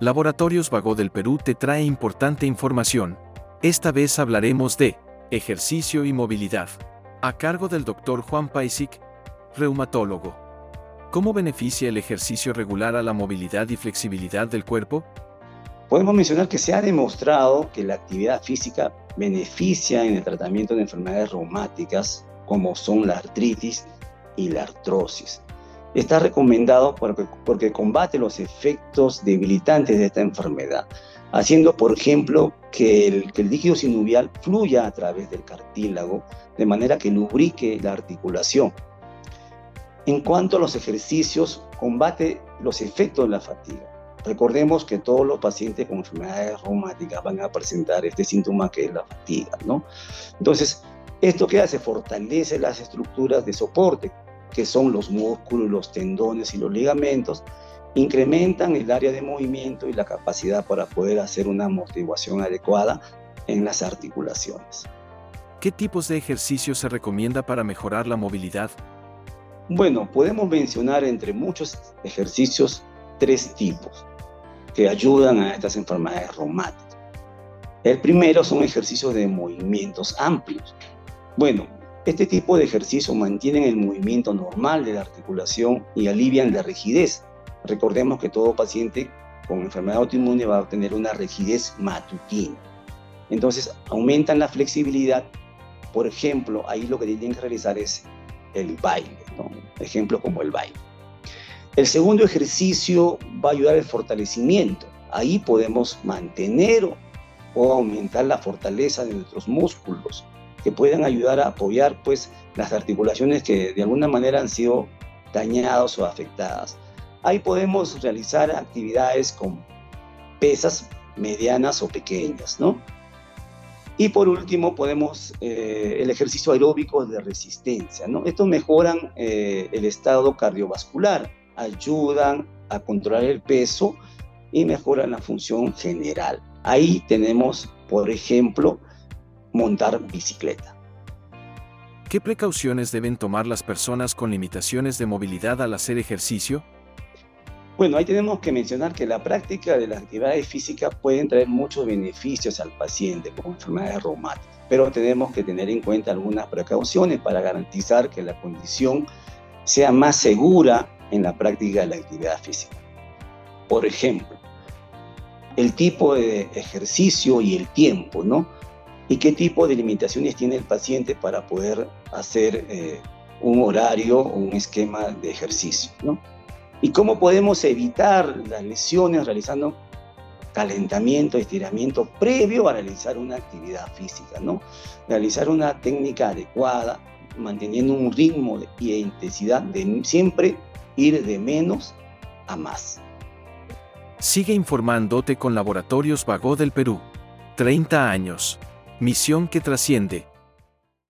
Laboratorios Vago del Perú te trae importante información. Esta vez hablaremos de ejercicio y movilidad, a cargo del Dr. Juan Paisic, reumatólogo. ¿Cómo beneficia el ejercicio regular a la movilidad y flexibilidad del cuerpo? Podemos mencionar que se ha demostrado que la actividad física beneficia en el tratamiento de enfermedades reumáticas como son la artritis y la artrosis. Está recomendado porque, porque combate los efectos debilitantes de esta enfermedad, haciendo, por ejemplo, que el, que el líquido sinuvial fluya a través del cartílago, de manera que lubrique la articulación. En cuanto a los ejercicios, combate los efectos de la fatiga. Recordemos que todos los pacientes con enfermedades reumáticas van a presentar este síntoma que es la fatiga, ¿no? Entonces, ¿esto que hace? Fortalece las estructuras de soporte, que son los músculos, los tendones y los ligamentos, incrementan el área de movimiento y la capacidad para poder hacer una motivación adecuada en las articulaciones. ¿Qué tipos de ejercicios se recomienda para mejorar la movilidad? Bueno, podemos mencionar entre muchos ejercicios tres tipos que ayudan a estas enfermedades reumáticas. El primero son ejercicios de movimientos amplios. Bueno, este tipo de ejercicio mantienen el movimiento normal de la articulación y alivian la rigidez. Recordemos que todo paciente con enfermedad autoinmune va a tener una rigidez matutina. Entonces, aumentan la flexibilidad. Por ejemplo, ahí lo que tienen que realizar es el baile, ¿no? ejemplo como el baile. El segundo ejercicio va a ayudar al fortalecimiento. Ahí podemos mantener o aumentar la fortaleza de nuestros músculos que puedan ayudar a apoyar pues las articulaciones que de alguna manera han sido dañadas o afectadas. Ahí podemos realizar actividades con pesas medianas o pequeñas, ¿no? Y por último, podemos eh, el ejercicio aeróbico de resistencia, ¿no? Estos mejoran eh, el estado cardiovascular, ayudan a controlar el peso y mejoran la función general. Ahí tenemos, por ejemplo, montar bicicleta. ¿Qué precauciones deben tomar las personas con limitaciones de movilidad al hacer ejercicio? Bueno, ahí tenemos que mencionar que la práctica de las actividades físicas pueden traer muchos beneficios al paciente con enfermedades reumáticas, pero tenemos que tener en cuenta algunas precauciones para garantizar que la condición sea más segura en la práctica de la actividad física. Por ejemplo, el tipo de ejercicio y el tiempo, ¿no? Y qué tipo de limitaciones tiene el paciente para poder hacer eh, un horario o un esquema de ejercicio, ¿no? Y cómo podemos evitar las lesiones realizando calentamiento, estiramiento previo a realizar una actividad física, ¿no? Realizar una técnica adecuada, manteniendo un ritmo y intensidad de siempre ir de menos a más. Sigue informándote con Laboratorios Vago del Perú. 30 años. Misión que trasciende.